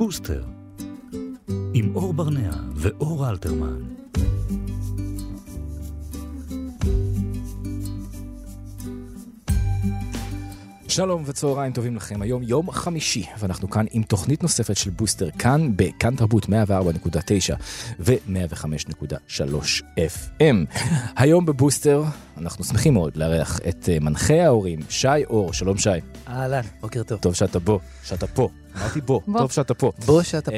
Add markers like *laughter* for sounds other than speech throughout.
בוסטר, עם אור ברנע ואור אלתרמן. שלום וצהריים טובים לכם, היום יום חמישי, ואנחנו כאן עם תוכנית נוספת של בוסטר כאן, בכאן תרבות 104.9 ו-105.3 FM. היום בבוסטר אנחנו שמחים מאוד לארח את אה, מנחה ההורים, שי אור, שלום שי. אהלן, בוקר טוב. טוב שאתה בו, שאתה פה, אמרתי בו, בוא. טוב שאתה פה. בוא שאתה פה.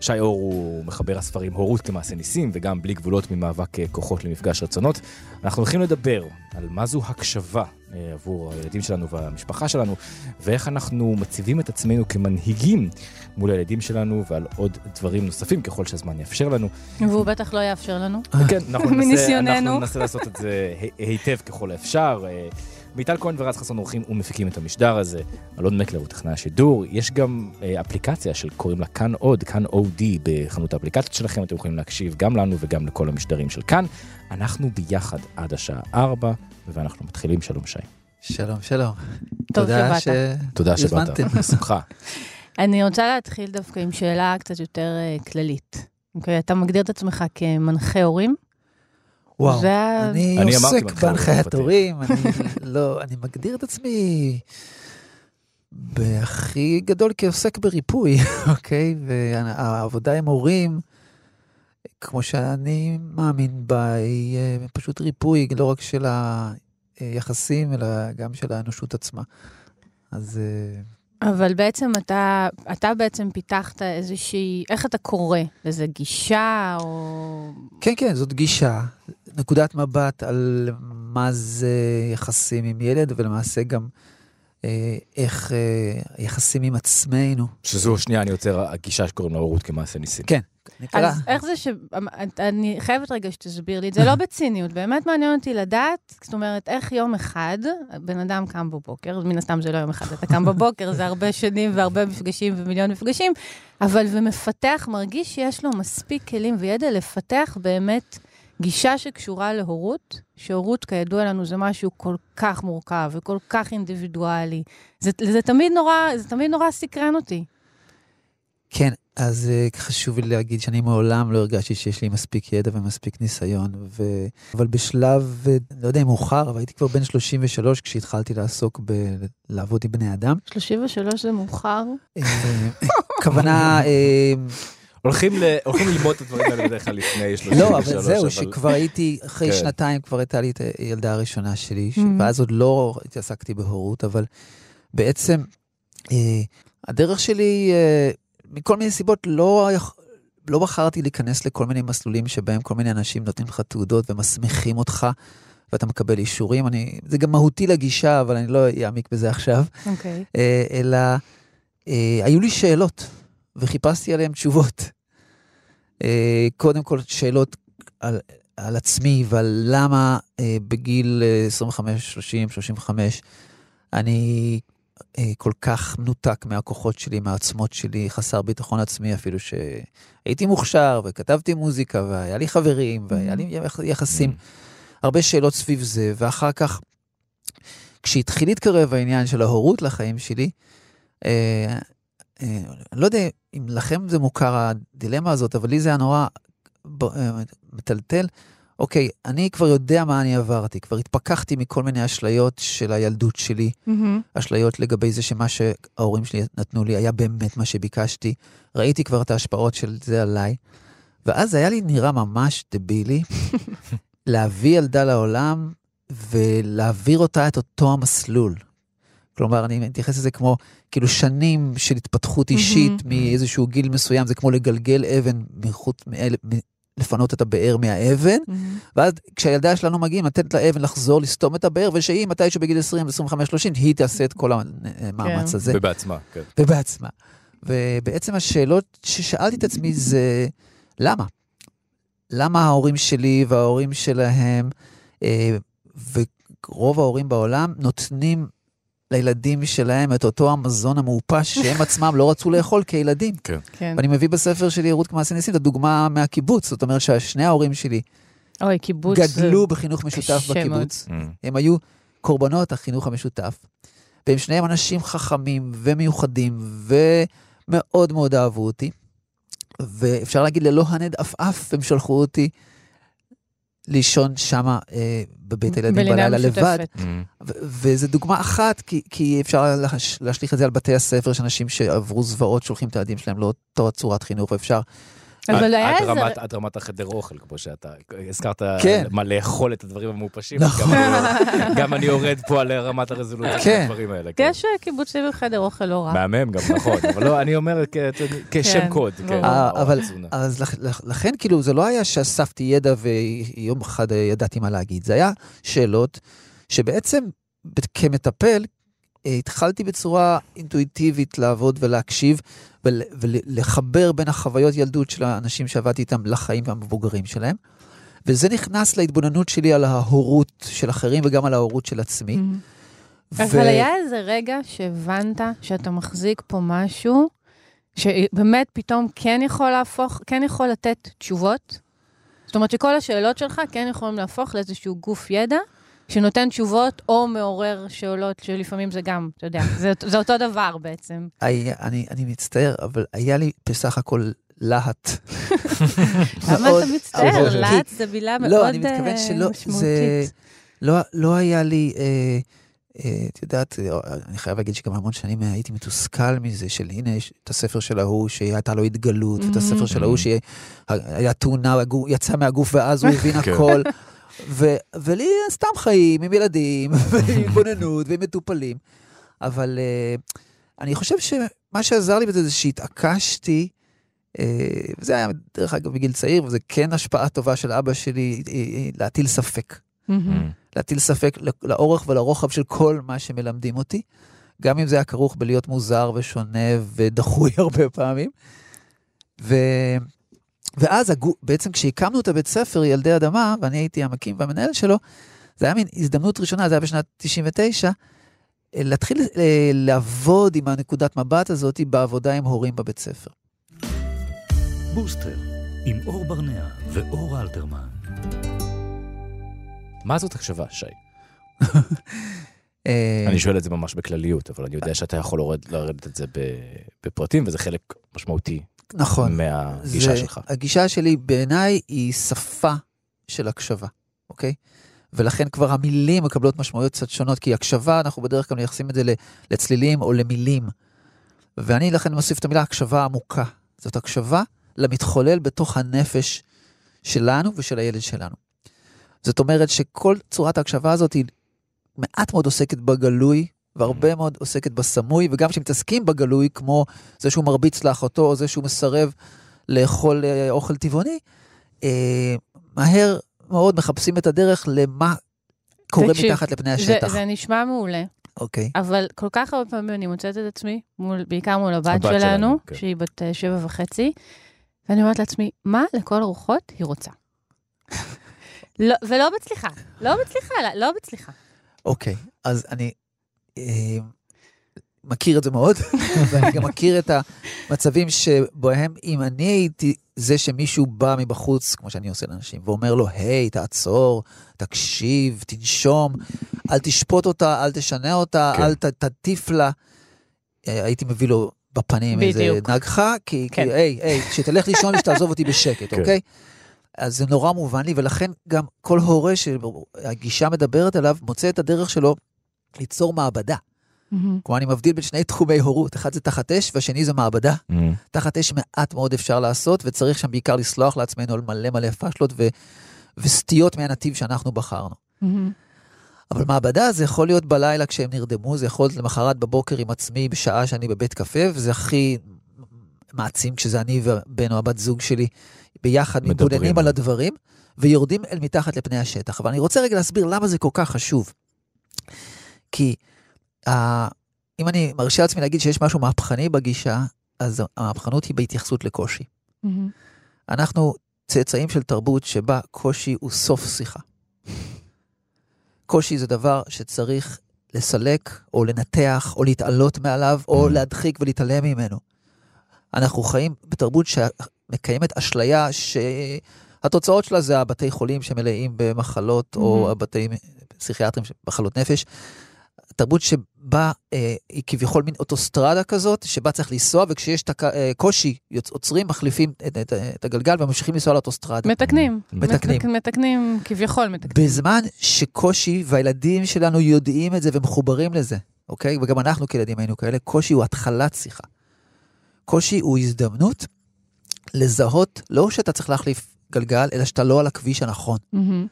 אה, שי אור הוא מחבר הספרים הורות כמעשה ניסים, וגם בלי גבולות ממאבק אה, כוחות למפגש רצונות. אנחנו הולכים לדבר על מה זו הקשבה אה, עבור הילדים שלנו והמשפחה שלנו, ואיך אנחנו מציבים את עצמנו כמנהיגים מול הילדים שלנו, ועל עוד דברים נוספים ככל שהזמן יאפשר לנו. והוא בטח לא יאפשר לנו. כן, אנחנו ננסה, לעשות את זה היטב ככל האפשר. מיטל כהן ורז חסון עורכים ומפיקים את המשדר הזה. אלון מקלר הוא טכנאי השידור. יש גם אה, אפליקציה של קוראים לה כאן עוד, כאן אודי בחנות האפליקציות שלכם. אתם יכולים להקשיב גם לנו וגם לכל המשדרים של כאן. אנחנו ביחד עד השעה 4, ואנחנו מתחילים. שלום שי. שלום, שלום. טוב תודה שבאת. תודה שבאת. *laughs* בשמחה. אני רוצה להתחיל דווקא עם שאלה קצת יותר אה, כללית. אוקיי, אתה מגדיר את עצמך כמנחה הורים? וואו, אני עוסק בהנחיית. הורים, אני *laughs* לא, אני מגדיר את עצמי בהכי גדול כעוסק בריפוי, *laughs* אוקיי? והעבודה עם הורים, כמו שאני מאמין בה, היא אה, פשוט ריפוי, לא רק של היחסים, אלא גם של האנושות עצמה. אז אה, אבל בעצם אתה, אתה בעצם פיתחת איזושהי, איך אתה קורא לזה גישה או... כן, כן, זאת גישה, נקודת מבט על מה זה יחסים עם ילד, ולמעשה גם אה, איך אה, יחסים עם עצמנו. שזו, שנייה, אני עוצר, הגישה שקוראים לה הורות כמעשה ניסים. כן. נקרא, אז איך זה ש... אני חייבת רגע שתסביר לי את זה, לא בציניות, באמת מעניין אותי לדעת, זאת אומרת, איך יום אחד, בן אדם קם בבוקר, מן הסתם זה לא יום אחד, אתה קם בבוקר, זה הרבה שנים והרבה מפגשים ומיליון מפגשים, אבל ומפתח, מרגיש שיש לו מספיק כלים וידע לפתח באמת גישה שקשורה להורות, שהורות, כידוע לנו, זה משהו כל כך מורכב וכל כך אינדיבידואלי. זה, זה תמיד נורא, זה תמיד נורא סקרן אותי. כן, אז אה, חשוב לי להגיד שאני מעולם לא הרגשתי שיש לי מספיק ידע ומספיק ניסיון, ו... אבל בשלב, אה, לא יודע אם מאוחר, אבל הייתי כבר בן 33 כשהתחלתי לעסוק ב... לעבוד עם בני אדם. 33 זה מאוחר. אה, כוונה... הולכים, ל... הולכים ללמוד את הדברים האלה בדרך כלל לפני 33, לא, אבל זהו, שכבר הייתי, אחרי כן. שנתיים כבר הייתה לי את הילדה הראשונה שלי, Mhm. ואז עוד לא התעסקתי בהורות, אבל בעצם אה, הדרך שלי, אה, מכל מיני סיבות, לא, לא בחרתי להיכנס לכל מיני מסלולים שבהם כל מיני אנשים נותנים לך תעודות ומסמיכים אותך. ואתה מקבל אישורים, אני, זה גם מהותי לגישה, אבל אני לא אעמיק בזה עכשיו. אוקיי. אה, אלא אה, היו לי שאלות, וחיפשתי עליהן תשובות. אה, קודם כל, שאלות על, על עצמי ועל למה אה, בגיל אה, 25, 30, 35, אני כל כך מנותק מהכוחות שלי, מהעצמות שלי, חסר ביטחון עצמי אפילו שהייתי מוכשר וכתבתי מוזיקה והיה לי חברים והיה לי יח- יחסים. הרבה שאלות סביב זה, ואחר כך, כשהתחיל להתקרב העניין של ההורות לחיים שלי, אה, אה, לא יודע אם לכם זה מוכר הדילמה הזאת, אבל לי זה היה נורא אה, מטלטל. אוקיי, אני כבר יודע מה אני עברתי, כבר התפכחתי מכל מיני אשליות של הילדות שלי, מהמם. אשליות לגבי זה שמה שההורים שלי נתנו לי היה באמת מה שביקשתי. ראיתי כבר את ההשפעות של זה עליי, ואז היה לי נראה ממש דבילי *laughs* להביא ילדה לעולם ולהעביר אותה את אותו המסלול. כלומר, אני מתייחס לזה כמו, כאילו שנים של התפתחות אישית מהמם. מאיזשהו גיל מסוים, זה כמו לגלגל אבן מחוץ, מאל- מ- לפנות את הבאר מהאבן, מהמם. ואז כשהילדה שלנו מגיעים, לתת לאבן לחזור, לסתום את הבאר, ושהיא מתישהו בגיל 20, 25, 30, היא תעשה את כל המאמץ כן. הזה, ובעצמה, כן. ובעצמה. ובעצם השאלות ששאלתי את עצמי זה, למה? למה ההורים שלי וההורים שלהם, אה, ורוב ההורים בעולם, נותנים לילדים שלהם את אותו המזון המעופש שהם *laughs* עצמם לא רצו לאכול כילדים. כן. ואני מביא בספר שלי, רות כמעשה ניסים, את הדוגמה מהקיבוץ. זאת אומרת ששני ההורים שלי אוי, קיבוץ... זה- גדלו בחינוך משותף בקיבוץ. Mm. הם היו קורבנות החינוך המשותף. והם שניהם אנשים חכמים ומיוחדים מאוד מאוד אהבו אותי, ואפשר להגיד ללא הנד עפעף, הם שלחו אותי לישון שמה אה, בבית הילדים בלילה לבד. Mm. ו- וזו דוגמה אחת, כי, כי אפשר להש- להשליך את זה על בתי הספר, יש אנשים שעברו זוועות, שולחים את הילדים שלהם לאותה צורת חינוך, ואפשר... אבל היה איזה... רמת- עד רמת החדר אוכל, כמו שאתה הזכרת, כן. מה לאכול את הדברים המעופשים. נכון. גם אני- *laughs* גם אני יורד פה על רמת הרזולוציה של כן. הדברים האלה. כן. יש אה, קיבוצים עם חדר אוכל לא רע. מהמם גם, נכון. אבל לא, אני אומר כשם כן, קוד. כן. אה, אבל-. אז לכ- לכ- לכן, כאילו, זה לא היה שאספתי ידע ויום אחד אה, ידעתי מה להגיד, זה היה שאלות שבעצם כמטפל, התחלתי בצורה אינטואיטיבית לעבוד ולהקשיב ול- ולחבר בין החוויות ילדות של האנשים שעבדתי איתם לחיים המבוגרים שלהם. וזה נכנס להתבוננות שלי על ההורות של אחרים וגם על ההורות של עצמי. Mhm. ו- אבל היה איזה רגע שהבנת שאתה מחזיק פה משהו, שבאמת פתאום כן יכול להפוך, כן יכול לתת תשובות? זאת אומרת שכל השאלות שלך כן יכולים להפוך לאיזשהו גוף ידע, שנותן תשובות או מעורר שאלות, שלפעמים זה גם, אתה יודע, זה, זה אותו דבר בעצם. היה, אני, אני מצטער, אבל היה לי בסך הכל להט. למה מאוד, אתה מצטער? להט זה מילה מאוד לא, אני מתכוון אה, שלא, זה... משמעותית. לא, לא היה לי, אה, אה, את יודעת, אה, אני חייב להגיד שגם המון שנים הייתי מתוסכל מזה, של הנה, יש את הספר של ההוא שהייתה לו התגלות, ואת הספר של ההוא שהיה תאונה, יצא מהגוף ואז הוא הבין *laughs* כן. הכל. ו- ולי סתם חיים עם ילדים, *laughs* ועם התבוננות ועם מטופלים. אבל אה, אני חושב שמה שעזר לי בזה זה שהתעקשתי, אה, וזה היה דרך אגב בגיל צעיר, וזה כן השפעה טובה של אבא שלי, אה, להטיל ספק. מהמם. להטיל ספק לאורך ולרוחב של כל מה שמלמדים אותי, גם אם זה היה כרוך בלהיות מוזר ושונה ודחוי *laughs* הרבה פעמים. ו... ואז הגו... בעצם כשהקמנו את הבית ספר ילדי אדמה, ואני הייתי המקים והמנהל שלו, זה היה מין הזדמנות ראשונה, זה היה בשנת 99, אה, להתחיל אה, לעבוד עם הנקודת מבט הזאת בעבודה עם הורים בבית ספר. בוסטר, עם אור ברנע ואור אלתרמן. מה זאת הקשבה, שי? אה, אני שואל את זה ממש בכלליות, אבל אני יודע שאתה יכול לרדת את זה בפרטים, וזה חלק משמעותי נכון. מהגישה זה- שלך. הגישה שלי בעיניי היא שפה של הקשבה, אוקיי? ולכן כבר המילים מקבלות משמעויות קצת שונות, כי הקשבה, אנחנו בדרך כלל מייחסים את זה לצלילים או למילים. ואני לכן מוסיף את המילה הקשבה עמוקה. זאת הקשבה למתחולל בתוך הנפש שלנו ושל הילד שלנו. זאת אומרת שכל צורת ההקשבה הזאת היא מעט מאוד עוסקת בגלוי, והרבה מאוד עוסקת בסמוי, וגם כשמתעסקים בגלוי, כמו זה שהוא מרביץ לאחותו, או זה שהוא מסרב לאכול אה, אוכל טבעוני, אה, מהר מאוד מחפשים את הדרך למה קורה תקשיב, מתחת לפני זה, השטח. זה נשמע מעולה, אוקיי. אבל כל כך הרבה פעמים אני מוצאת את עצמי, מול, בעיקר מול הבת, הבת שלנו, שלנו, כן. שהיא בת אה, שבע וחצי, ואני אומרת לעצמי, מה לכל הרוחות היא רוצה? *laughs* לא, ולא מצליחה, לא מצליחה, לא, לא מצליחה. אוקיי, אז אני מכיר את זה מאוד, *laughs* ואני גם מכיר את המצבים שבהם אם אני הייתי זה שמישהו בא מבחוץ, כמו שאני עושה לאנשים, ואומר לו, היי, תעצור, תקשיב, תנשום, אל תשפוט אותה, אל תשנה אותה, כן. אל ת, תטיף לה. אה, הייתי מביא לו בפנים איזה בדיוק. נגחה, כי, כן. כי היי, היי, שתלך לישון *laughs* ושתעזוב אותי בשקט, כן. אוקיי? אז זה נורא מובן לי, ולכן גם כל הורה שהגישה מדברת עליו, מוצא את הדרך שלו ליצור מעבדה. כלומר, אני מבדיל בין שני תחומי הורות, אחד זה תחת אש והשני זה מעבדה. Mm. תחת אש מעט מאוד אפשר לעשות, וצריך שם בעיקר לסלוח לעצמנו על מלא מלא פשלות ו... וסטיות מהנתיב שאנחנו בחרנו. אבל מעבדה זה יכול להיות בלילה כשהם נרדמו, זה יכול להיות למחרת בבוקר עם עצמי בשעה שאני בבית קפה, וזה הכי מעצים כשזה אני ובן או הבת זוג שלי ביחד. מתבוננים על הדברים, ויורדים אל מתחת לפני השטח. אבל אני רוצה רגע להסביר למה זה כל כך חשוב. כי uh, אם אני מרשה לעצמי להגיד שיש משהו מהפכני בגישה, אז המהפכנות היא בהתייחסות לקושי. אנחנו צאצאים של תרבות שבה קושי הוא סוף שיחה. קושי זה דבר שצריך לסלק, או לנתח, או להתעלות מעליו, או Mm. להדחיק ולהתעלם ממנו. אנחנו חיים בתרבות שמקיימת אשליה שהתוצאות שלה זה הבתי חולים שמלאים במחלות, או Mhm. הבתי פסיכיאטרים, מחלות נפש. תרבות שבה אה, היא כביכול מין אוטוסטרדה כזאת, שבה צריך לנסוע, וכשיש תק, אה, קושי, יוצ, עוצרים, מחליפים את, את, את הגלגל וממשיכים לנסוע לאוטוסטרדה. מתקנים. מתקנים. מתק- מתקנים, כביכול מתקנים. בזמן שקושי, והילדים שלנו יודעים את זה ומחוברים לזה, אוקיי? וגם אנחנו כילדים היינו כאלה, קושי הוא התחלת שיחה. קושי הוא הזדמנות לזהות, לא שאתה צריך להחליף גלגל, אלא שאתה לא על הכביש הנכון. מהמם.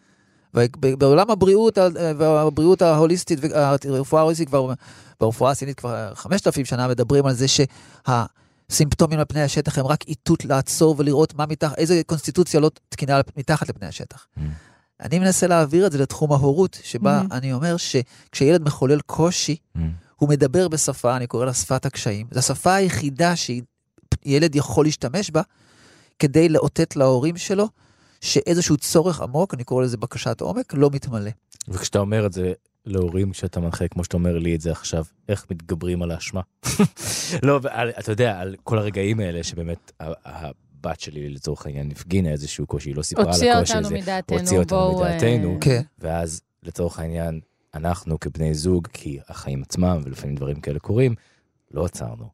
ובעולם הבריאות, ה- והבריאות ההוליסטית, והרפואה ההוליסטית כבר, ברפואה הסינית כבר 5,000 שנה מדברים על זה שהסימפטומים על פני השטח הם רק איתות לעצור ולראות מה מתחת, איזה קונסטיטוציה לא תקינה מתחת לפני השטח. Mm. אני מנסה להעביר את זה לתחום ההורות, שבה Mhm. אני אומר שכשילד מחולל קושי, Mm. הוא מדבר בשפה, אני קורא לה שפת הקשיים. זו השפה היחידה שילד יכול להשתמש בה כדי לאותת להורים שלו שאיזשהו צורך עמוק, אני קורא לזה בקשת עומק, לא מתמלא. וכשאתה אומר את זה להורים, כשאתה מנחה, כמו שאתה אומר לי את זה עכשיו, איך מתגברים על האשמה? *laughs* לא, ועל- אתה יודע, על כל הרגעים האלה שבאמת הבת שלי לצורך העניין הפגינה איזשהו קושי, היא לא סיפרה על הוציאה הקושי אותנו הזה, מדעתנו, הוציאה אותנו בואו, אה, מדעתנו. כן. ואז לצורך העניין, אנחנו כבני זוג, כי החיים עצמם ולפעמים דברים כאלה קורים, לא עצרנו.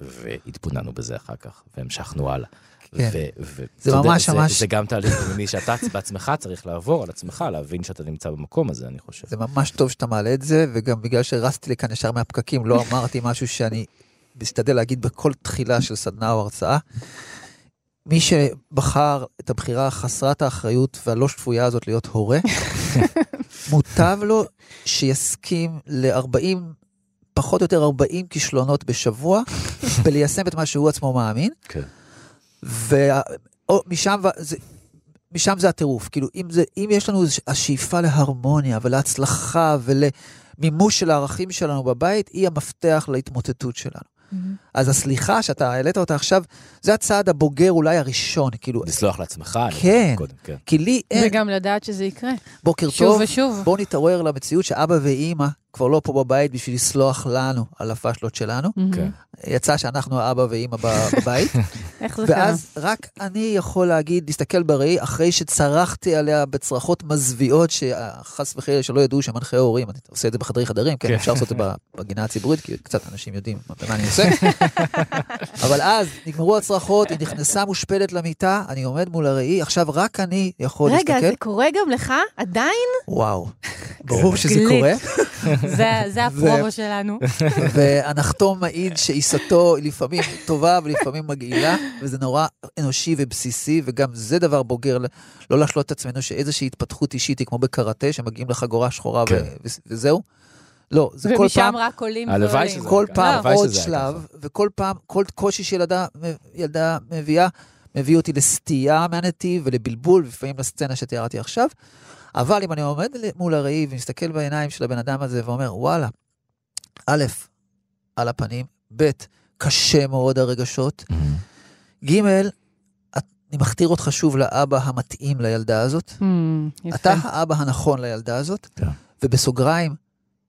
והתבוננו בזה אחר כך, והמשכנו הלאה. כן. ו- ו- זה ממש ממש- זה גם תהליך פנימי שאתה *laughs* בעצמך צריך לעבור על עצמך, להבין שאתה נמצא במקום הזה, אני חושב. זה ממש טוב שאתה מעלה את זה, וגם בגלל שרצתי לכאן ישר מהפקקים, לא אמרתי משהו שאני משתדל להגיד בכל תחילה של סדנה או הרצאה. מי שבחר את הבחירה חסרת האחריות והלא שפויה הזאת להיות הורה, *laughs* מוטב לו שיסכים ל-40, פחות או יותר 40 כישלונות בשבוע, *laughs* וליישם את מה שהוא עצמו מאמין. כן. ומשם זה, משם זה הטירוף. כאילו, אם, זה, אם יש לנו השאיפה להרמוניה ולהצלחה ולמימוש של הערכים שלנו בבית, היא המפתח להתמוטטות שלנו. מהמם. אז הסליחה שאתה העלית אותה עכשיו, זה הצעד הבוגר אולי הראשון, כאילו, לסלוח לעצמך, כן. קודם, כן. כי לי אין, וגם לדעת שזה יקרה. בוקר שוב טוב, ושוב. בואו נתעורר למציאות שאבא ואימא כבר לא פה בבית בשביל לסלוח לנו על הפשלות שלנו. מהמם. כן. יצא שאנחנו האבא ואימא *laughs* בבית, איך זה קרה? ואז רק אני יכול להגיד, להסתכל בראי, אחרי שצרחתי עליה בצרחות מזוויעות, שחס וחלילה שלא ידעו שמנחה הורים, אני עושה את זה בחדרי חדרים, כן, כן. אפשר לעשות את זה בגינה הציבורית, כי קצת אנשים יודעים מה- במה אני עושה. *laughs* אבל אז נגמרו הצרחות, היא נכנסה מושפלת למיטה, אני עומד מול הראי, עכשיו רק אני יכול רגע, להסתכל. זה קורה גם לך? עדיין? וואו, *laughs* ברור שזה. קורה, *laughs* זה- זה הפרומו שלנו. *laughs* והנחתום מעיד שעיסתו היא לפעמים טובה ולפעמים מגעילה, וזה נורא אנושי ובסיסי, וגם זה דבר בוגר, לא להשלות את עצמנו שאיזושהי התפתחות אישית היא כמו בקראטה, שמגיעים לחגורה שחורה ו- כן. ו- וזהו. לא, זה כל ומשם פעם, רק עולים ועולים. כל. פעם עוד שלב, וכל פעם, כל קושי שילדה ילדה מביאה, מביא אותי לסטייה מהנתיב ולבלבול, ולפעמים לסצנה שתיארתי עכשיו. אבל אם אני עומד מול הראי ומסתכל בעיניים של הבן אדם הזה ואומר, וואלה, א', על הפנים, ב', קשה מאוד הרגשות, ג', אני מכתיר אותך שוב לאבא המתאים לילדה הזאת. מהמם, יפה. אתה האבא הנכון לילדה הזאת, כן. ובסוגריים,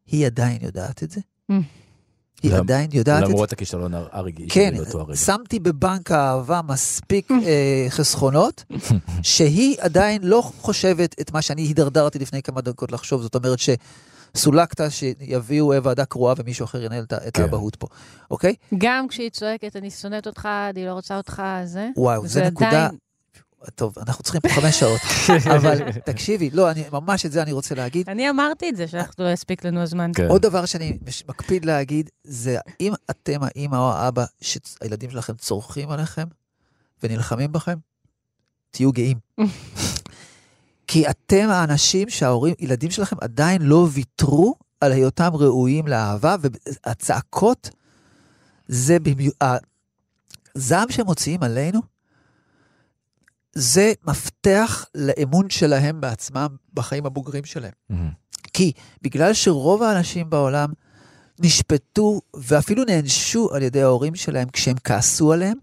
היא עדיין יודעת את זה. Mm. היא למ- עדיין יודעת את זה. למרות הכישלון הרגעי כן, שלי באותו הרגע. שמתי בבנק האהבה מספיק אה, חסכונות, *laughs* שהיא עדיין לא חושבת את מה שאני הידרדרתי לפני כמה דקות לחשוב, זאת אומרת שסולקת שיביאו אה, ועדה קרואה ומישהו אחר ינהל את כן. האבהות פה, אוקיי? גם כשהיא צועקת, אני שונאת אותך, אני לא רוצה אותך, זה. וואו, זו נקודה... טוב, אנחנו צריכים פה חמש שעות, *laughs* אבל תקשיבי, לא, אני, ממש את זה אני רוצה להגיד. אני אמרתי את זה, שאנחנו לא יספיק לנו הזמן. כן. עוד דבר שאני מקפיד להגיד, זה אם אתם האימא או האבא שהילדים שלכם צורכים עליכם ונלחמים בכם, תהיו גאים. *laughs* כי אתם האנשים שההורים, ילדים שלכם עדיין לא ויתרו על היותם ראויים לאהבה, והצעקות זה במיוחד, הזעם שהם מוציאים עלינו, זה מפתח לאמון שלהם בעצמם בחיים הבוגרים שלהם. מהמם. כי בגלל שרוב האנשים בעולם נשפטו ואפילו נענשו על ידי ההורים שלהם כשהם כעסו עליהם,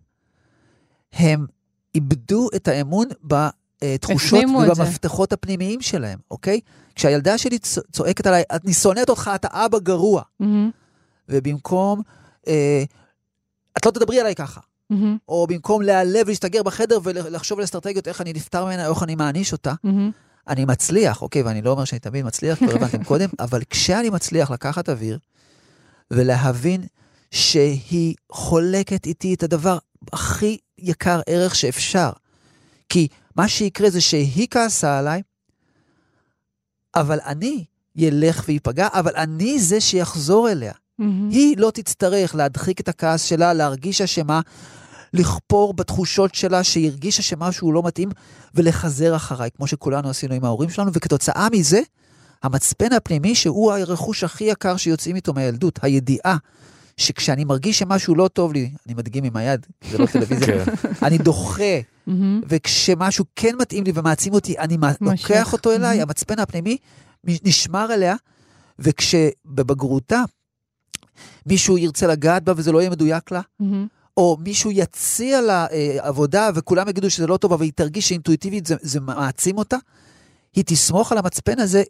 הם איבדו את האמון בתחושות את זה. ובמפתחות הפנימיים שלהם, אוקיי? כשהילדה שלי צועקת עליי, אני שונאת אותך, אתה אבא גרוע. מהמם, ובמקום, אה, את לא תדברי עליי ככה. מהמם, או במקום להיעלב ולהסתגר בחדר ולחשוב על אסטרטגיות איך אני נפטר ממנה או איך אני מעניש אותה, מהמם. אני מצליח, אוקיי, ואני לא אומר שאני תמיד מצליח, כבר הבנתם קודם, *laughs* אבל כשאני מצליח לקחת אוויר ולהבין שהיא חולקת איתי את הדבר הכי יקר ערך שאפשר. כי מה שיקרה זה שהיא כעסה עליי, אבל אני ילך וייפגע, אבל אני זה שיחזור אליה. מהמם. היא לא תצטרך להדחיק את הכעס שלה, להרגיש אשמה, לכפור בתחושות שלה שהיא הרגישה שמשהו לא מתאים, ולחזר אחריי, כמו שכולנו עשינו עם ההורים שלנו, וכתוצאה מזה, המצפן הפנימי, שהוא הרכוש הכי יקר שיוצאים איתו מהילדות, הידיעה שכשאני מרגיש שמשהו לא טוב לי, אני מדגים עם היד, זה לא *laughs* טלוויזיה, כן. אני דוחה. וכשמשהו כן מתאים לי ומעצים אותי, אני. לוקח אותו אליי. המצפן הפנימי נשמר אליה, וכשבבגרותה מישהו ירצה לגעת בה וזה לא יהיה מדויק לה. או מישהו יציע לה אה, עבודה וכולם יגידו שזה לא טוב, אבל היא תרגיש שאינטואיטיבית זה, זה מעצים אותה, היא תסמוך על המצפן הזה,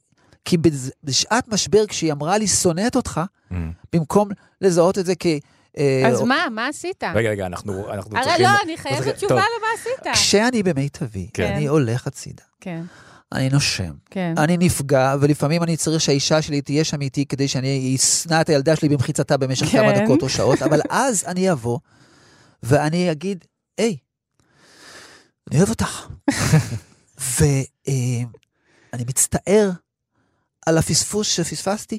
כי בשעת משבר, כשהיא אמרה לי, שונאת אותך, Mm. במקום לזהות את זה כ... אה, אז מה, מה עשית? רגע, רגע, אנחנו אנחנו הרי צריכים... לא, אני חייבת צריכים- תשובה טוב, למה עשית. כשאני במיטבי, כן. אני הולך הצידה, כן, אני נושם, כן. אני נפגע, ולפעמים אני צריך שהאישה שלי תהיה שם איתי כדי שאני אשנא את הילדה שלי במחיצתה במשך כמה כן. דקות או שעות, אבל אז אני אבוא ואני אגיד, היי, אני אוהב אותך. *laughs* ואני מצטער על הפספוס שפספסתי,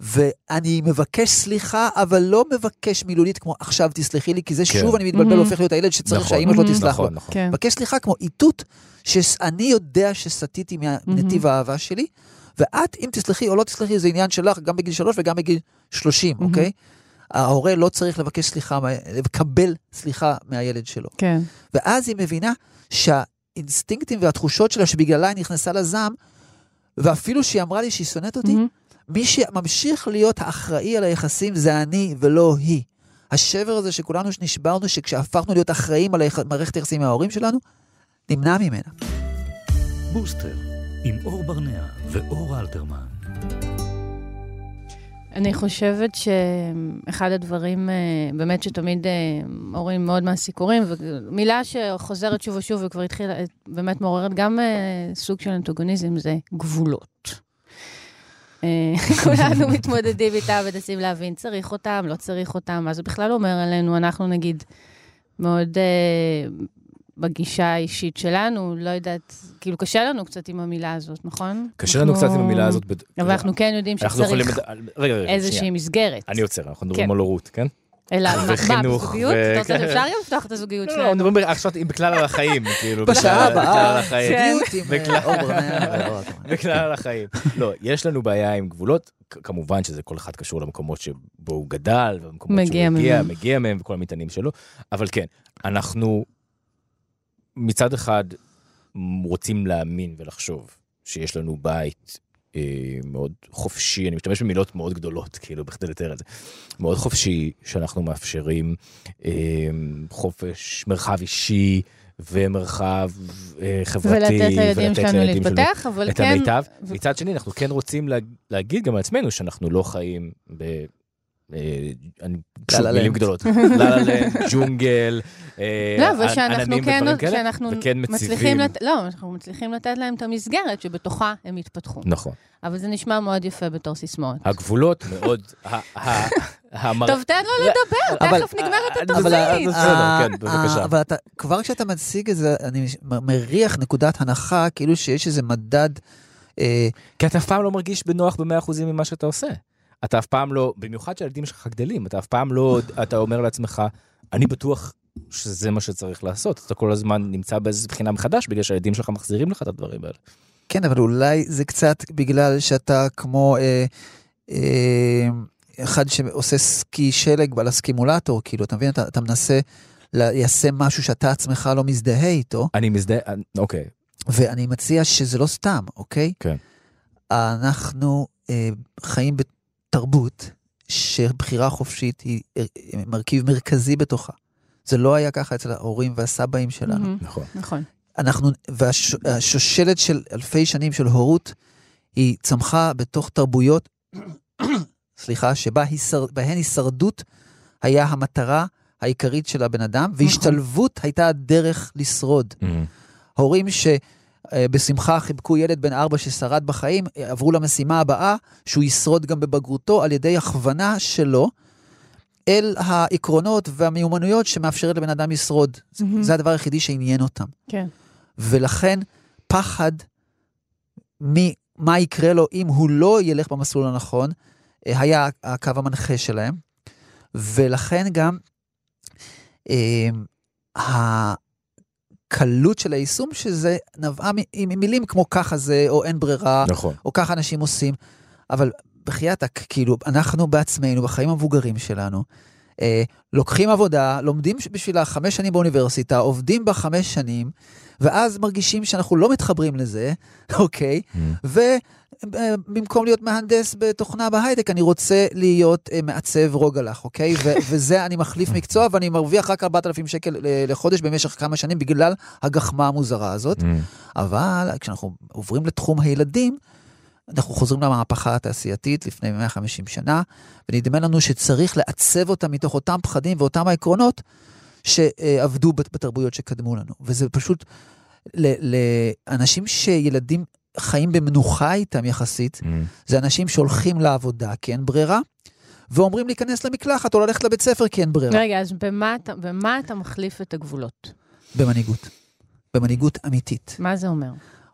ואני מבקש סליחה, אבל לא מבקש מילולית כמו עכשיו תסלחי לי, כי זה כן. שוב אני מתבלבל, מהמם. הופך להיות הילד שצריך נכון. שהאימא שלו מהמם. תסלח לו. נכון, נכון. כן. מבקש סליחה כמו איתות שאני יודע שסטיתי מנתיב האהבה שלי, ואת, אם תסלחי או לא תסלחי, זה עניין שלך גם בגיל שלוש וגם בגיל שלושים, מהמם. אוקיי? ההורה לא צריך לבקש סליחה, לקבל סליחה מהילד שלו. כן. ואז היא מבינה שהאינסטינקטים והתחושות שלה שבגללה היא נכנסה לזעם, ואפילו שהיא אמרה לי שהיא שונאת אותי, מהמם. מי שממשיך להיות האחראי על היחסים זה אני ולא היא. השבר הזה שכולנו נשברנו, שכשהפכנו להיות אחראים על היח- מערכת היחסים עם ההורים שלנו, נמנע ממנה. בוסטר, עם אור ברנע ואור אלתרמן. אני חושבת שאחד הדברים, אה, באמת שתמיד אה, הורים מאוד מהסיקורים, ומילה שחוזרת שוב ושוב וכבר התחילה, אה, באמת מעוררת גם אה, סוג של אנטוגוניזם, זה גבולות. אה, *laughs* כולנו *laughs* מתמודדים איתם ומנסים להבין, צריך אותם, לא צריך אותם, מה זה בכלל אומר עלינו, אנחנו נגיד מאוד אה, בגישה האישית שלנו, לא יודעת, כאילו קשה לנו קצת עם המילה הזאת, נכון? קשה לנו אנחנו- קצת עם המילה הזאת. בד- אבל אנחנו כן יודעים אנחנו יכולים... שצריך לד- רגע, רגע, איזושהי שנייה. מסגרת. אני עוצר, אנחנו מדברים כן. על הורות, כן? אלא, מה, בזוגיות? אתה רוצה כן. שאפשר גם לפתוח את הזוגיות לא, שלנו? מדברים ב- עכשיו בכלל על החיים, כאילו. בשעה הבאה. כן. בכלל. אה, על החיים. לא, יש לנו בעיה עם גבולות, כמובן שזה כל אחד קשור למקומות שבו הוא גדל, והמקומות שהוא מגיע. מגיע מהם וכל המטענים שלו, אבל כן, אנחנו מצד אחד רוצים להאמין ולחשוב שיש לנו בית אה, מאוד חופשי, אני משתמש במילות מאוד גדולות, *laughs* כאילו, בכדי לתאר את זה, מאוד חופשי, שאנחנו מאפשרים אה, חופש, מרחב אישי. ומרחב אה, חברתי, ולתת לילדים שלנו להתפתח, אבל את כן... המיטב. ו- מצד שני, אנחנו כן רוצים לה, להגיד גם על עצמנו שאנחנו לא חיים ב... אה, אני, מילים. גדולות. *laughs* לה לה לנד, ג'ונגל, אה, לא, עננים כן, ודברים כאלה, וכן מצליחים, מציבים. לא, אנחנו מצליחים לתת להם את המסגרת שבתוכה הם יתפתחו. נכון. אבל זה נשמע מאוד יפה בתור סיסמאות. הגבולות מאוד... *laughs* טוב, תן לו לדבר, אבל- תכף נגמרת התוכנית. אבל אתה, כבר כשאתה מציג את זה, אני מריח נקודת הנחה, כאילו שיש איזה מדד, אה, כי אתה אף פעם לא מרגיש בנוח ב-100% ממה שאתה עושה. אתה אף פעם לא, במיוחד שהילדים שלך גדלים, אתה אף פעם לא, אתה אומר לעצמך, אני בטוח שזה מה שצריך לעשות. אתה כל הזמן נמצא באיזו בחינה מחדש, בגלל שהילדים שלך מחזירים לך את הדברים האלה. כן, אבל אולי זה קצת בגלל שאתה כמו אה, אה, אחד שעושה סקי שלג על הסקימולטור, כאילו, אתה מבין? אתה, אתה מנסה ליישם משהו שאתה עצמך לא מזדהה איתו, אני מזדהה, אוקיי, ואני מציע שזה לא סתם, אוקיי? כן. אנחנו אה, חיים בתרבות שבחירה חופשית היא אה, מרכיב מרכזי בתוכה. זה לא היה ככה אצל ההורים והסבאים שלנו. מהמם, נכון. נכון. אנחנו, והשושלת של אלפי שנים של הורות, היא צמחה בתוך תרבויות, *coughs* סליחה, שבה הישר, בהן הישרדות היה המטרה העיקרית של הבן אדם, והשתלבות הייתה הדרך לשרוד. Mm. הורים ש... אה, בשמחה חיבקו ילד בן ארבע ששרד בחיים, עברו למשימה הבאה, שהוא ישרוד גם בבגרותו על ידי הכוונה שלו אל העקרונות והמיומנויות שמאפשרת לבן אדם לשרוד. מהמם. זה הדבר היחידי שעניין אותם. כן. ולכן פחד ממה יקרה לו אם הוא לא ילך במסלול הנכון, אה, היה הקו המנחה שלהם. ולכן גם אה, הקלות של היישום של זה נבעה מ- עם מילים כמו ככה זה, או אין ברירה, נכון. או ככה אנשים עושים. אבל בחייאת, כאילו, אנחנו בעצמנו, בחיים המבוגרים שלנו, אה, לוקחים עבודה, לומדים בשבילה חמש שנים באוניברסיטה, עובדים בה חמש שנים, ואז מרגישים שאנחנו לא מתחברים לזה, *laughs* אוקיי? ובמקום להיות מהנדס בתוכנה בהייטק, אני רוצה להיות אה, מעצב רוגלח, אוקיי? ו- וזה, אני מחליף מקצוע ואני מרוויח רק 4,000 שקל אה, לחודש במשך כמה שנים בגלל הגחמה המוזרה הזאת. אבל כשאנחנו עוברים לתחום הילדים, אנחנו חוזרים למהפכה התעשייתית לפני 150 שנה, ונדמה לנו שצריך לעצב אותם מתוך אותם פחדים ואותם העקרונות שעבדו בת- בתרבויות שקדמו לנו. וזה פשוט, לאנשים שילדים חיים במנוחה איתם יחסית, זה אנשים שהולכים לעבודה כי אין ברירה, ואומרים להיכנס למקלחת או ללכת לבית ספר כי אין ברירה. רגע, אז במה אתה- במה אתה מחליף את הגבולות? במנהיגות. במנהיגות אמיתית. מה זה אומר?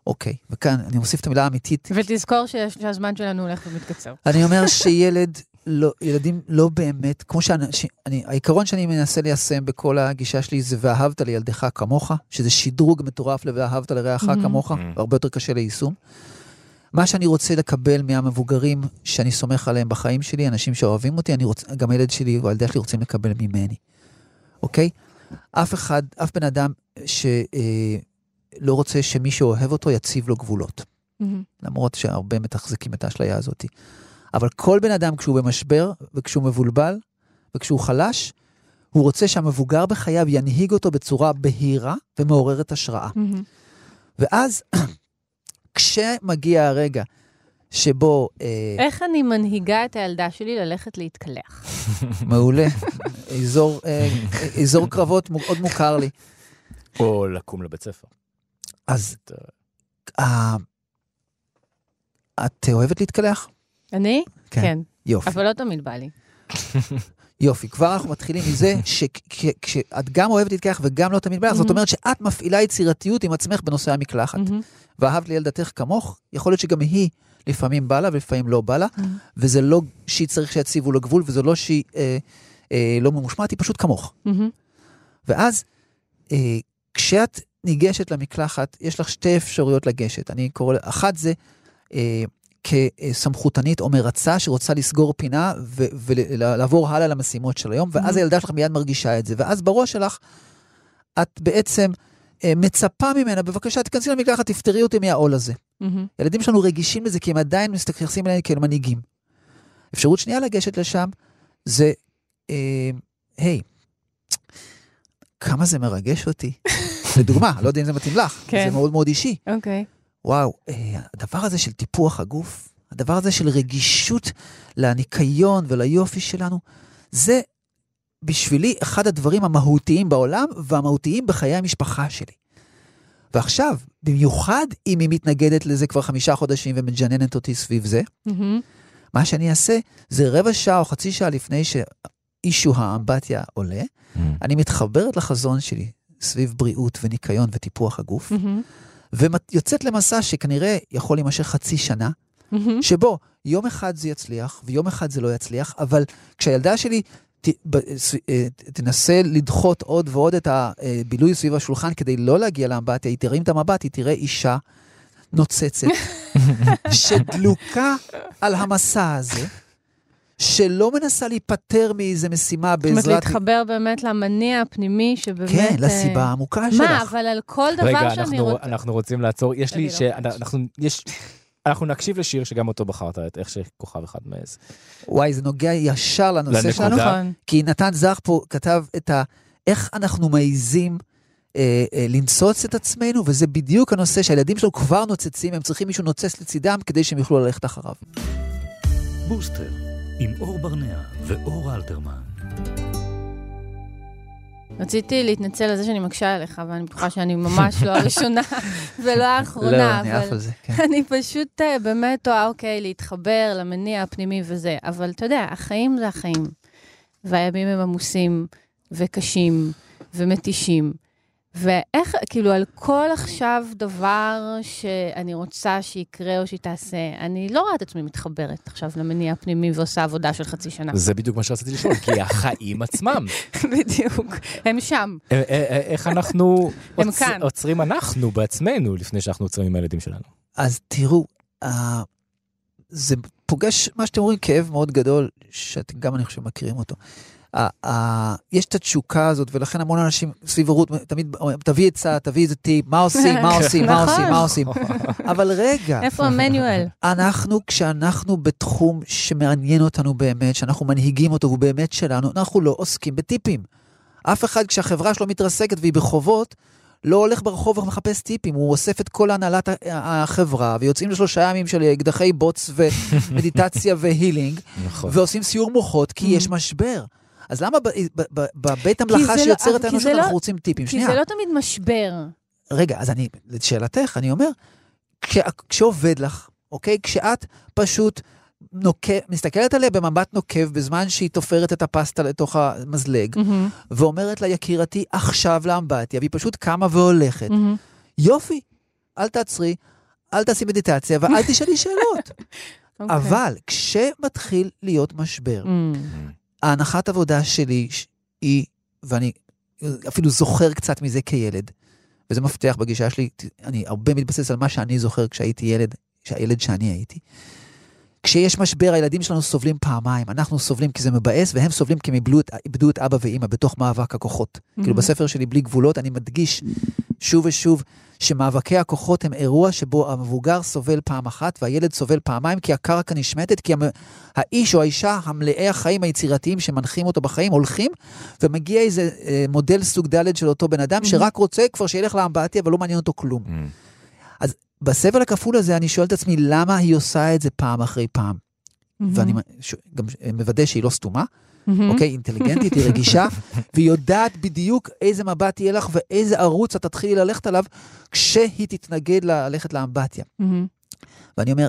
אוקיי, וכאן אני מוסיף את המילה אמיתית. ותזכור שיש- שהזמן שלנו הולך ומתקצר. אני אומר שילד, לא, ילדים לא באמת, כמו שאנשים, אני, העיקרון שאני מנסה ליישם בכל הגישה שלי זה ואהבת לילדך כמוך, שזה שדרוג מטורף ל"ואהבת לרעך מהמם. כמוך, הרבה יותר קשה ליישום. מה שאני רוצה לקבל מהמבוגרים שאני סומך עליהם בחיים שלי, אנשים שאוהבים אותי, אני רוצה, גם הילד שלי או הילדה שלי רוצים לקבל ממני, אוקיי? אף אחד, אף בן אדם שלא רוצה שמי שאוהב אותו יציב לו גבולות. מהמם. למרות שהרבה מתחזקים את האשליה הזאת. אבל כל בן אדם כשהוא במשבר, וכשהוא מבולבל, וכשהוא חלש, הוא רוצה שהמבוגר בחייו ינהיג אותו בצורה בהירה ומעוררת השראה. מהמם. ואז, *clears throat* כשמגיע הרגע שבו... אה, איך אני מנהיגה את הילדה שלי ללכת להתקלח? *laughs* מעולה, אזור, אה, אזור קרבות מאוד מוכר לי. או לקום לבית ספר. אז אה, את אוהבת להתקלח? אני? כן. כן. יופי. אבל לא תמיד בא לי. יופי, כבר אנחנו מתחילים מזה שכשאת גם אוהבת להתקלח וגם לא תמיד בא לך, זאת. אומרת שאת מפעילה יצירתיות עם עצמך בנושא המקלחת. ואהבת לילדתך כמוך, יכול להיות שגם היא לפעמים בא לה ולפעמים לא בא לה. וזה לא שהיא צריך שיציבו לה גבול, וזה לא שהיא אה, אה, לא ממושמעת, היא פשוט כמוך. ואז אה, כשאת ניגשת למקלחת, יש לך שתי אפשרויות לגשת. אני קורא, אחת זה אה, כסמכותנית או מרצה שרוצה לסגור פינה ולעבור הלאה למשימות של היום, ואז Mhm. הילדה שלך מיד מרגישה את זה, ואז בראש שלך את בעצם אה, מצפה ממנה, בבקשה תיכנסי למקלחת, תפטרי אותי מהעול הזה. מהמם. ילדים שלנו רגישים לזה כי הם עדיין מתייחסים אליהם כאל מנהיגים. אפשרות שנייה לגשת לשם זה, אה, היי, כמה זה מרגש אותי. *laughs* לדוגמה, לא יודע אם זה מתאים לך, כן. זה מאוד מאוד אישי. אוקיי. וואו, אה, הדבר הזה של טיפוח הגוף, הדבר הזה של רגישות לניקיון וליופי שלנו, זה בשבילי אחד הדברים המהותיים בעולם והמהותיים בחיי המשפחה שלי. ועכשיו, במיוחד אם היא מתנגדת לזה כבר חמישה חודשים ומג'ננת אותי סביב זה, מהמם. מה שאני אעשה זה רבע שעה או חצי שעה לפני שאישו האמבטיה עולה, אני מתחברת לחזון שלי סביב בריאות וניקיון וטיפוח הגוף, מהמם. ויוצאת למסע שכנראה יכול להימשך חצי שנה, מהמם. שבו יום אחד זה יצליח ויום אחד זה לא יצליח, אבל כשהילדה שלי ת, ב, ס, אה, תנסה לדחות עוד ועוד את הבילוי סביב השולחן כדי לא להגיע לאמבטיה, היא תרים את המבט, היא תראה אישה נוצצת, *laughs* שדלוקה על המסע הזה, שלא מנסה להיפטר מאיזה משימה זאת אומרת, בעזרת... להתחבר באמת למניע הפנימי שבאמת... כן, אה, לסיבה העמוקה שלך. מה, אבל על כל דבר רגע, שאני אנחנו, רוצה... אנחנו רוצים לעצור. יש לי אני ש... לא אנחנו, יש... אנחנו נקשיב לשיר שגם אותו בחרת, את איך שכוכב אחד מעז. וואי, זה נוגע ישר לנושא. שלנו. נכון. כי נתן זך פה כתב את ה... איך אנחנו מעיזים אה, אה, לנצוץ את עצמנו, וזה בדיוק הנושא שהילדים שלנו כבר נוצצים, הם צריכים מישהו נוצץ לצידם כדי שהם יוכלו ללכת אחריו. בוסטר, עם אור ברנע ואור אלתרמן. רציתי להתנצל על זה שאני מקשה עליך, ואני בטוחה שאני ממש לא *laughs* הראשונה ולא האחרונה. לא, אני עף אבל על זה, כן. אני פשוט אה, באמת טועה, אוקיי, להתחבר למניע הפנימי וזה, אבל אתה יודע, החיים זה החיים. והימים הם עמוסים וקשים ומתישים. ואיך, כאילו, על כל עכשיו דבר שאני רוצה שיקרה או שתעשה, אני לא רואה את עצמי מתחברת עכשיו למניע הפנימי ועושה עבודה של חצי שנה. זה בדיוק מה שרציתי לשאול, כי החיים עצמם, *laughs* בדיוק, הם שם. אה, אה, אה, איך אנחנו. עוצרים אנחנו בעצמנו לפני שאנחנו עוצרים עם הילדים שלנו. אז תראו, uh, זה פוגש, מה שאתם אומרים, כאב מאוד גדול, שאתם גם, אני חושב, מכירים אותו. יש את התשוקה הזאת, ולכן המון אנשים סביב הורות תמיד אומרים, תביא עצה, תביא איזה טיפ, מה עושים, מה עושים, מה נכון. עושים, מה עושים. אבל רגע, איפה המנואל? אנחנו, כשאנחנו בתחום שמעניין אותנו באמת, שאנחנו מנהיגים אותו והוא באמת שלנו, אנחנו לא עוסקים בטיפים. אף אחד, כשהחברה שלו מתרסקת והיא בחובות, לא הולך ברחוב ומחפש טיפים, הוא אוסף את כל הנהלת החברה, ויוצאים לשלושה ימים של אקדחי בוץ ומדיטציה *laughs* והילינג, נכון. ועושים סיור מוחות, כי יש משבר. אז למה בבית המלאכה לא- שיוצר את האנושות זה לא- אנחנו רוצים טיפים? כי. זה לא תמיד משבר. רגע, אז אני, לשאלתך, אני אומר, כש, כשעובד לך, אוקיי? כשאת פשוט נוקב, מסתכלת עליה במבט נוקב בזמן שהיא תופרת את הפסטה לתוך המזלג, מהמם, ואומרת לה, יקירתי, עכשיו לאמבטיה, והיא פשוט קמה והולכת. מהמם. יופי, אל תעצרי, אל תעשי מדיטציה ואל תשאלי שאלות. *laughs* אוקיי. אבל כשמתחיל להיות משבר, אמ, ההנחת עבודה שלי היא, ואני אפילו זוכר קצת מזה כילד, וזה מפתח בגישה שלי, אני הרבה מתבסס על מה שאני זוכר כשהייתי ילד, שהילד שאני הייתי. כשיש משבר, הילדים שלנו סובלים פעמיים. אנחנו סובלים כי זה מבאס, והם סובלים כי הם איבדו את- איבדו את אבא ואימא בתוך מאבק הכוחות. כאילו בספר שלי, בלי גבולות, אני מדגיש שוב ושוב שמאבקי הכוחות הם אירוע שבו המבוגר סובל פעם אחת והילד סובל פעמיים, כי הקרקע נשמטת, כי המ- האיש או האישה המלאי החיים היצירתיים שמנחים אותו בחיים הולכים, ומגיע איזה אה, מודל סוג ד' של אותו בן אדם, שרק רוצה כבר שילך לאמבטיה ולא מעניין אותו כלום. אמ, בסבל הכפול הזה אני שואל את עצמי, למה היא עושה את זה פעם אחרי פעם? מהמם, ואני ש- גם מוודא שהיא לא סתומה. אוקיי? אינטליגנטית, היא רגישה, *laughs* והיא יודעת בדיוק איזה מבט יהיה לך ואיזה ערוץ את תתחילי ללכת עליו כשהיא תתנגד ללכת לאמבטיה. מהמם. ואני אומר,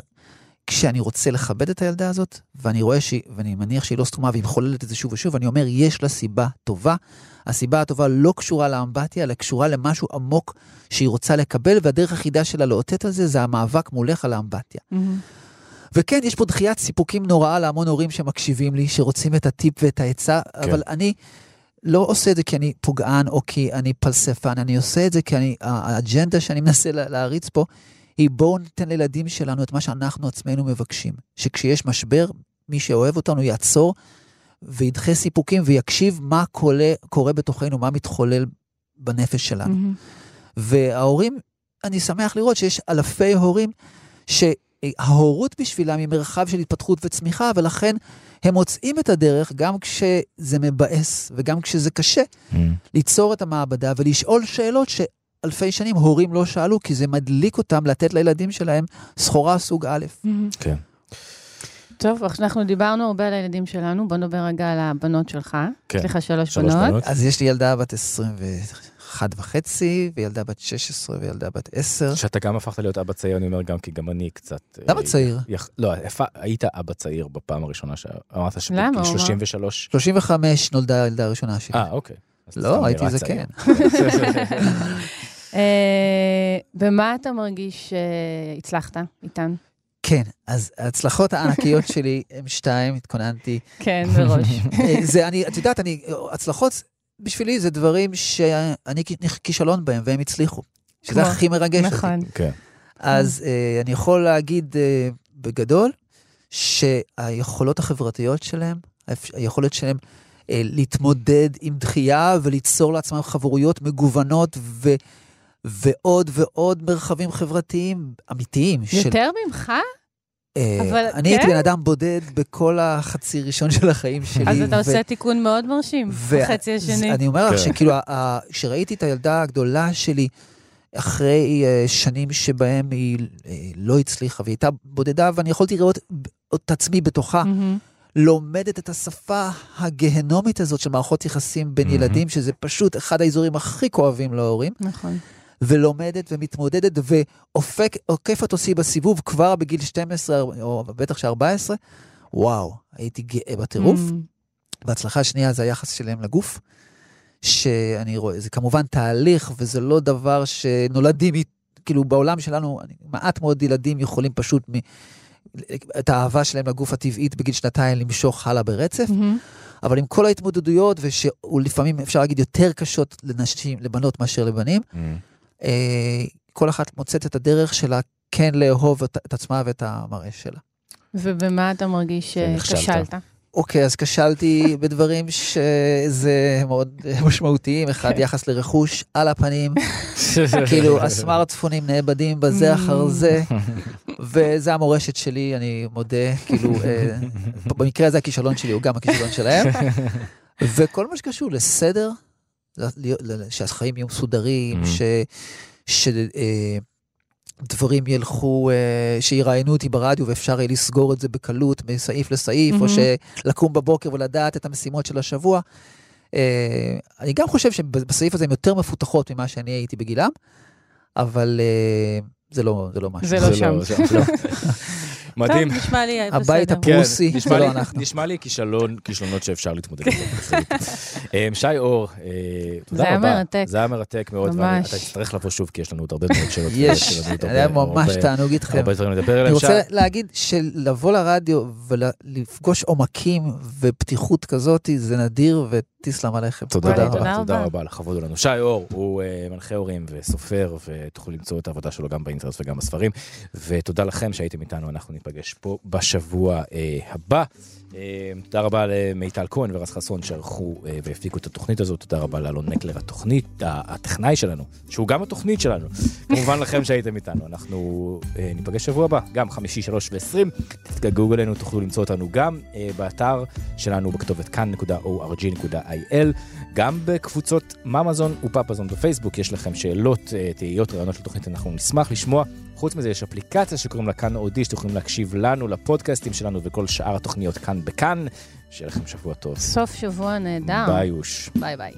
כשאני רוצה לכבד את הילדה הזאת, ואני רואה שהיא, ואני מניח שהיא לא סתומה והיא מחוללת את זה שוב ושוב, אני אומר, יש לה סיבה טובה. הסיבה הטובה לא קשורה לאמבטיה, אלא קשורה למשהו עמוק שהיא רוצה לקבל, והדרך היחידה שלה לאותת על זה, זה המאבק מולך על האמבטיה. מהמם. וכן, יש פה דחיית סיפוקים נוראה להמון הורים שמקשיבים לי, שרוצים את הטיפ ואת העצה, כן. אבל אני לא עושה את זה כי אני פוגען או כי אני פלספן, אני עושה את זה כי אני, האג'נדה שאני מנסה לה- להריץ פה, היא בואו ניתן לילדים שלנו את מה שאנחנו עצמנו מבקשים. שכשיש משבר, מי שאוהב אותנו יעצור וידחה סיפוקים ויקשיב מה קורה, קורה בתוכנו, מה מתחולל בנפש שלנו. מהמם. וההורים, אני שמח לראות שיש אלפי הורים שההורות בשבילם היא מרחב של התפתחות וצמיחה, ולכן הם מוצאים את הדרך, גם כשזה מבאס וגם כשזה קשה, אמ. ליצור את המעבדה ולשאול שאלות שאלפי שנים הורים לא שאלו, כי זה מדליק אותם לתת לילדים שלהם סחורה סוג א'. מהמם. כן. טוב, אנחנו דיברנו הרבה על הילדים שלנו, בוא נדבר רגע על הבנות שלך. כן. יש לך שלוש שלוש בנות. בנות. אז יש לי ילדה בת 21 וחצי, וילדה בת 16 וילדה בת 10. שאתה גם הפכת להיות אבא צעיר, אני אומר גם כי גם אני קצת... אה, למה צעיר? יח- לא, איפה- היית אבא צעיר בפעם הראשונה שאמרת שבגיל למה? הוא אמר- 33? 35 נולדה הילדה הראשונה שלי. אה, אוקיי. לא, הייתי זקן. *laughs* *laughs* אה, במה אתה מרגיש שהצלחת, איתן? כן, אז ההצלחות הענקיות שלי הם שתיים, התכוננתי. כן, מראש. אה, זה, אני, את יודעת, אני, הצלחות בשבילי זה דברים שאני כישלון בהם והם הצליחו. שזה הכי מרגש אותי. נכון. כן. אז אה, אני יכול להגיד אה, בגדול, שהיכולות החברתיות שלהם, היכולת שלהם אה, להתמודד עם דחייה וליצור לעצמם חברויות מגוונות ו... ועוד ועוד מרחבים חברתיים אמיתיים. של- יותר ממך? אה, אבל אני הייתי כן? בן אדם בודד בכל החצי ראשון של החיים *laughs* שלי. אז אתה ו- עושה תיקון מאוד מרשים, ו- בחצי השני. אני אומר לך כן. שכאילו, כשראיתי את הילדה הגדולה שלי, אחרי אה, שנים שבהם היא אה, לא הצליחה, והיא הייתה בודדה, ואני יכולתי לראות את עצמי בתוכה, מהמם. לומדת את השפה הגהנומית הזאת של מערכות יחסים בין מהמם. ילדים, שזה פשוט אחד האזורים הכי כואבים להורים, נכון. ולומדת ומתמודדת ועוקפת אותי בסיבוב כבר בגיל 12, או בטח ש-14. וואו, הייתי גאה בטירוף. Mm. וההצלחה השנייה זה היחס שלהם לגוף, שאני רואה, זה כמובן תהליך, וזה לא דבר שנולדים, כאילו בעולם שלנו, אני- מעט מאוד ילדים יכולים פשוט מ... את האהבה שלהם לגוף הטבעית בגיל שנתיים למשוך הלאה ברצף, מהמם. אבל עם כל ההתמודדויות, ושלפעמים אפשר להגיד יותר קשות לנשים, לבנות מאשר לבנים, אה, כל אחת מוצאת את הדרך שלה כן לאהוב את, את עצמה ואת המראה שלה. ובמה אתה מרגיש. שכשלת? אוקיי, אז כשלתי *laughs* בדברים שזה מאוד משמעותיים. אחד, יחס לרכוש על הפנים, *laughs* כאילו הסמארטפונים נאבדים בזה אחר זה, וזה המורשת שלי, אני מודה, כאילו, אה, *laughs* במקרה הזה הכישלון שלי הוא גם הכישלון שלהם. וכל מה שקשור לסדר, שהחיים יהיו מסודרים, Mhm. ש... ש אה, דברים ילכו, אה, שיראיינו אותי ברדיו ואפשר יהיה לסגור את זה בקלות מסעיף לסעיף, או Mhm. שלקום בבוקר ולדעת את המשימות של השבוע. אה, אני גם חושב שבסעיף הזה הן יותר מפותחות ממה שאני הייתי בגילם, אבל אה, זה לא, זה לא משהו. זה לא שם. לא. *laughs* מדהים. טוב, נשמע לי בסדר. הבית הפ- פרוסי, כן, זה לא אנחנו. נשמע לי כישלון, כישלונות שאפשר להתמודד איתם. *laughs* אה, שי אור, אה, תודה זה היה רבה. מרתק. זה היה מרתק מאוד. ממש. אתה תצטרך לבוא שוב, כי יש לנו עוד הרבה מאוד שאלות. יש, היה ממש תענוג איתכם. הרבה דברים לדבר אני עליהם. רוצה שי, להגיד שלבוא לרדיו ולפגוש עומקים ופתיחות כזאת, זה נדיר ותסלם עליכם. תודה וואי, רבה, תודה תודה רבה. רבה, לכבוד לנו. שי אור הוא אה, מנחה הורים וסופר, ותוכלו למצוא את העבודה שלו גם באינטרנט וגם בספרים. ותודה לכם שהייתם איתנו, אנחנו ניפגש פה בשבוע אה, הבא. אה, תודה רבה למיטל כהן ורז חסון שערכו אה, והפיקו את התוכנית הזאת. תודה רבה לאלון נקלר, התוכנית, הטכנאי שלנו, שהוא גם התוכנית שלנו. *laughs* כמובן לכם שהייתם איתנו. אנחנו אה, ניפגש שבוע הבא, גם חמישי, שלוש ועשרים. תתגעגעו אלינו, תוכלו למצוא אותנו גם אה, באתר שלנו בכתובת כאן.org.il, גם בקבוצות ממזון ופפזון בפייסבוק. יש לכם שאלות, אה, תהיות, רעיונות לתוכנית, אנחנו נשמח לשמוע. חוץ מזה, יש אפליקציה שקוראים לה כאן אודי, שאתם יכולים להקשיב לנו, לפודקאסטים שלנו וכל שאר התוכניות כאן בכאן. שיהיה לכם שבוע טוב. סוף שבוע נהדר. ביי אוש. ביי ביי.